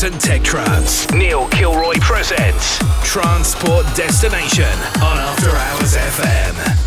Trance and tech trance. Neil Kilroy presents Tranceport Destination on After Hours FM.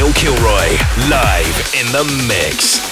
Neil Kilroy, live in the mix.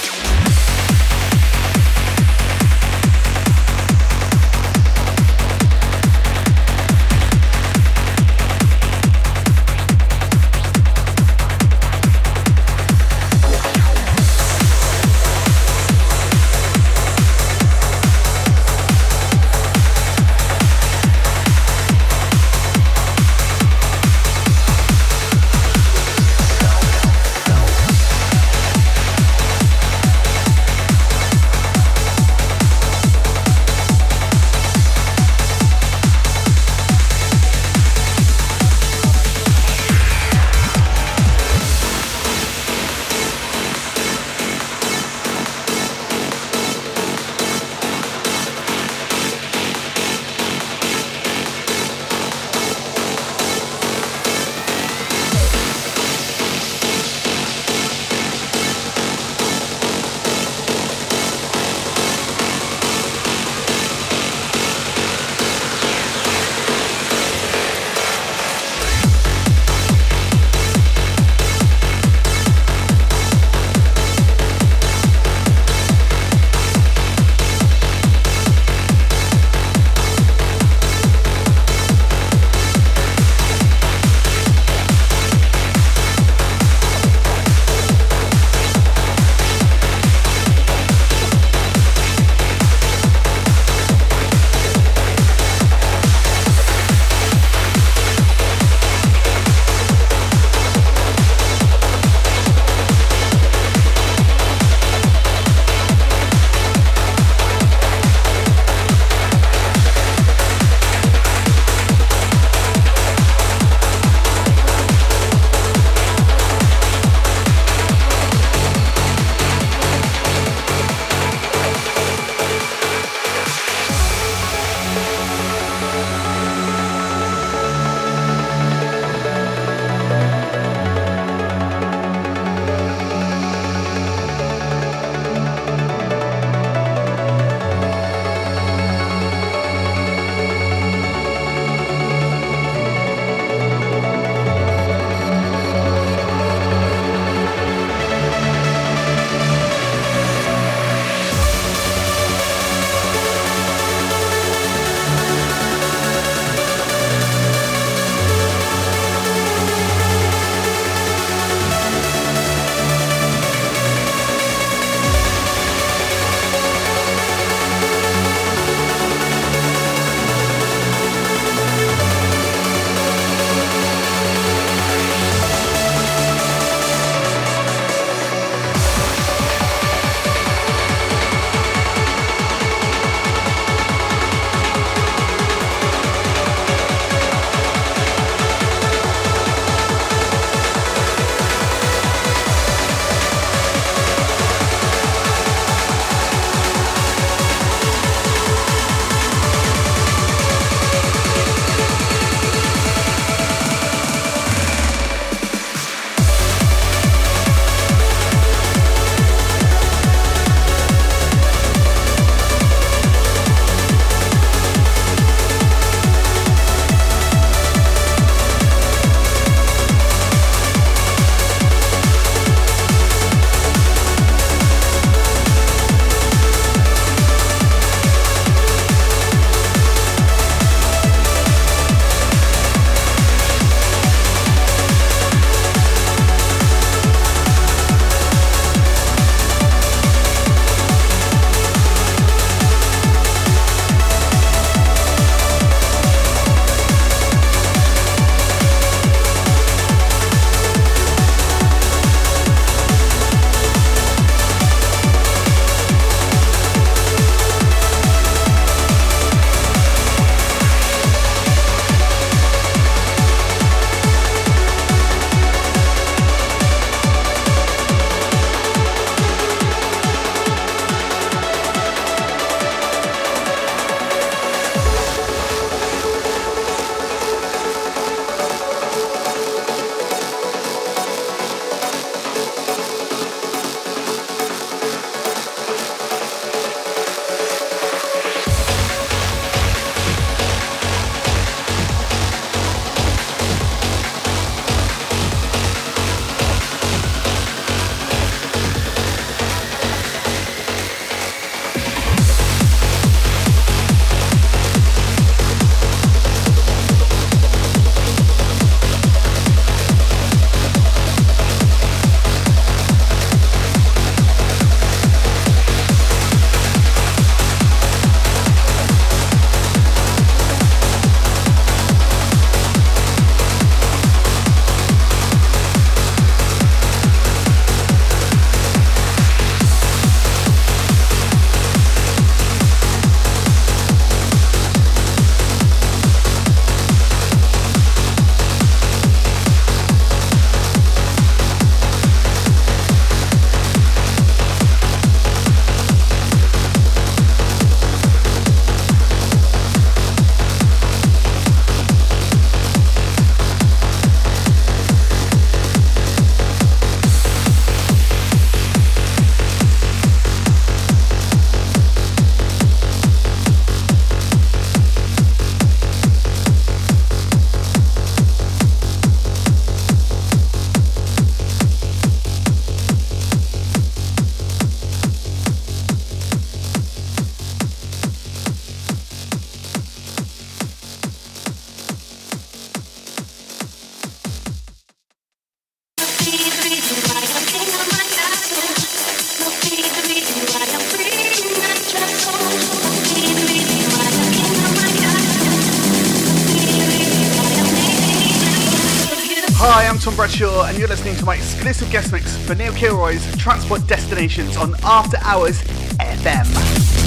Guest mix for Neil Kilroy's Tranceport Destinations on After Hours FM.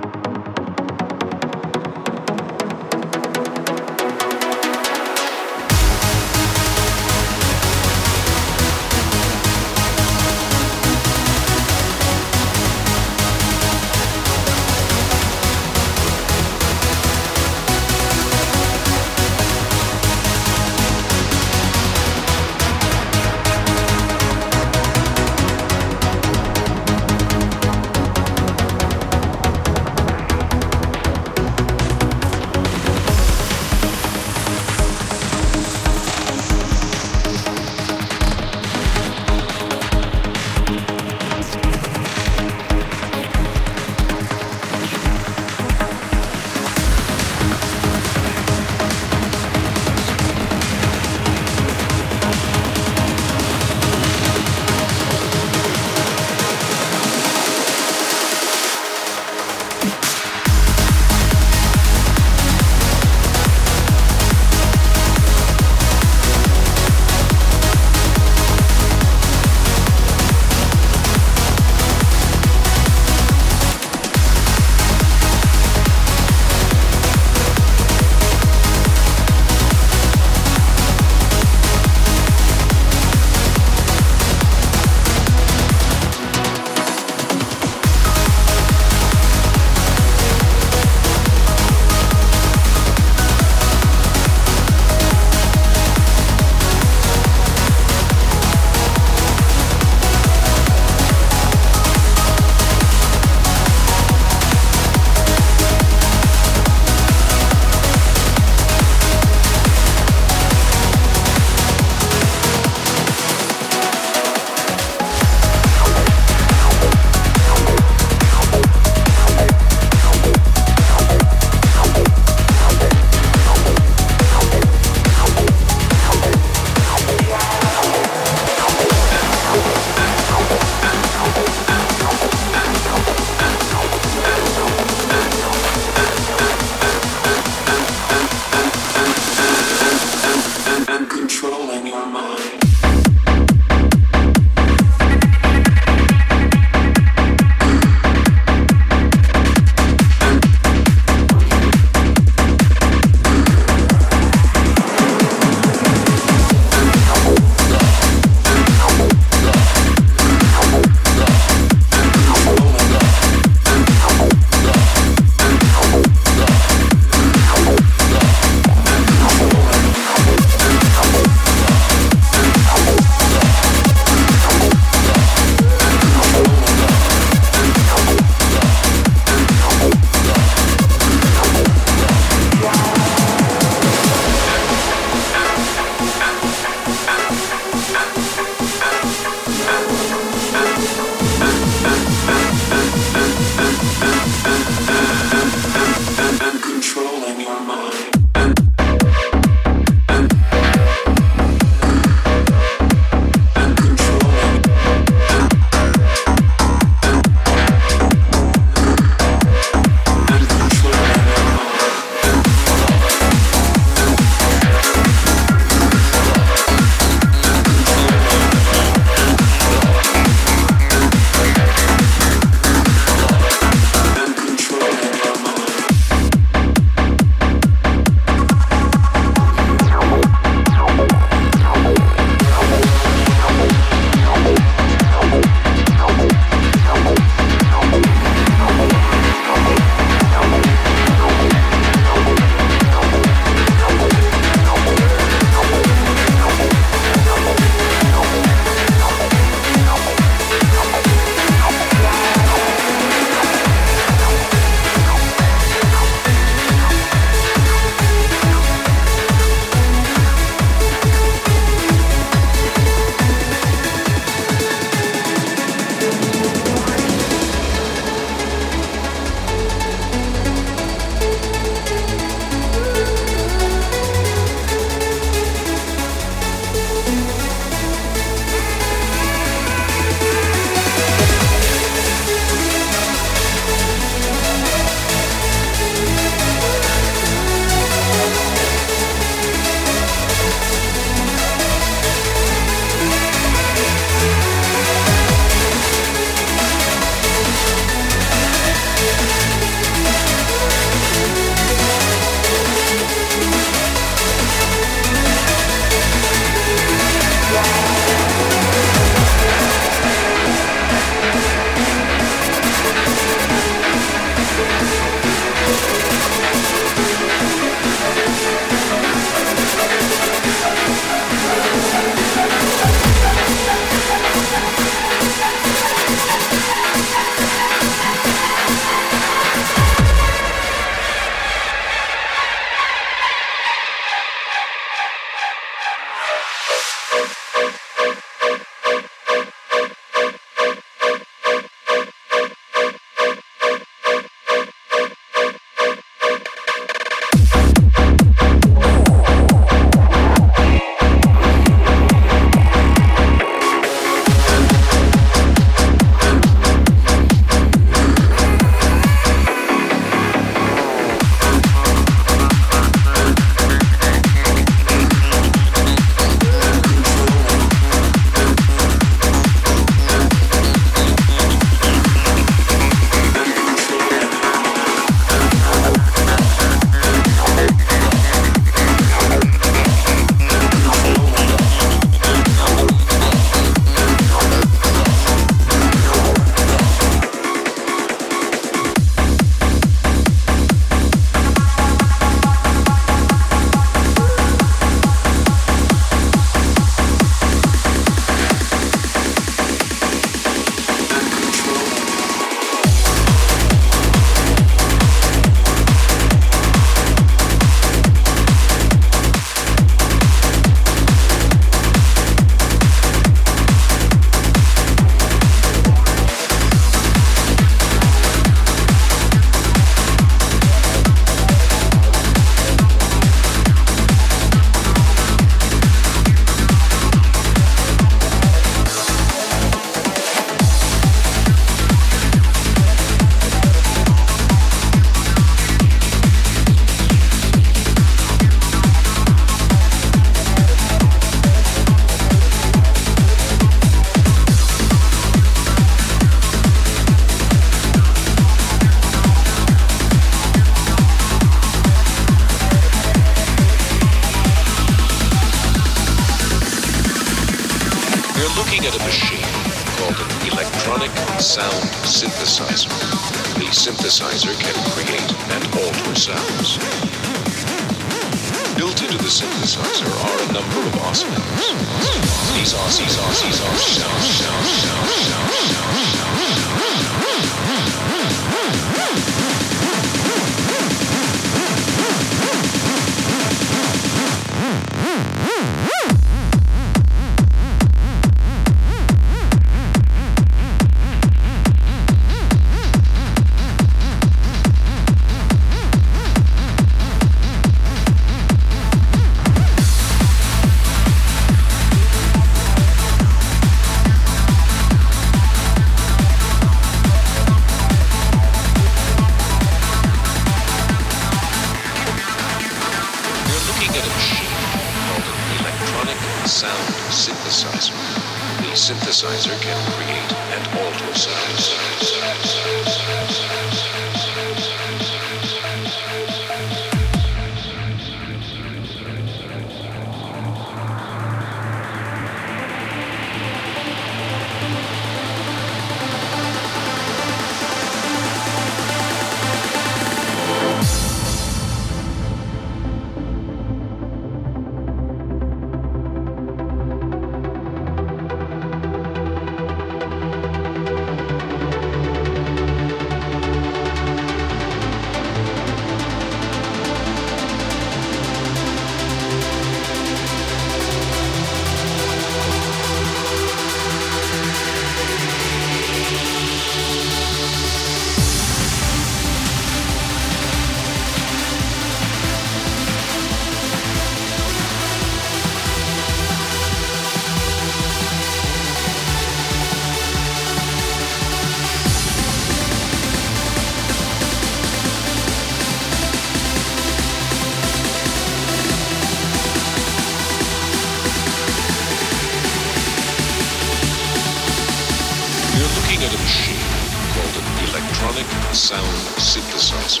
sound synthesizer.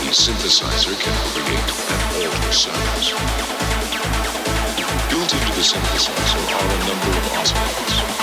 The synthesizer can create and alter sounds. Built into the synthesizer are a number of oscillators.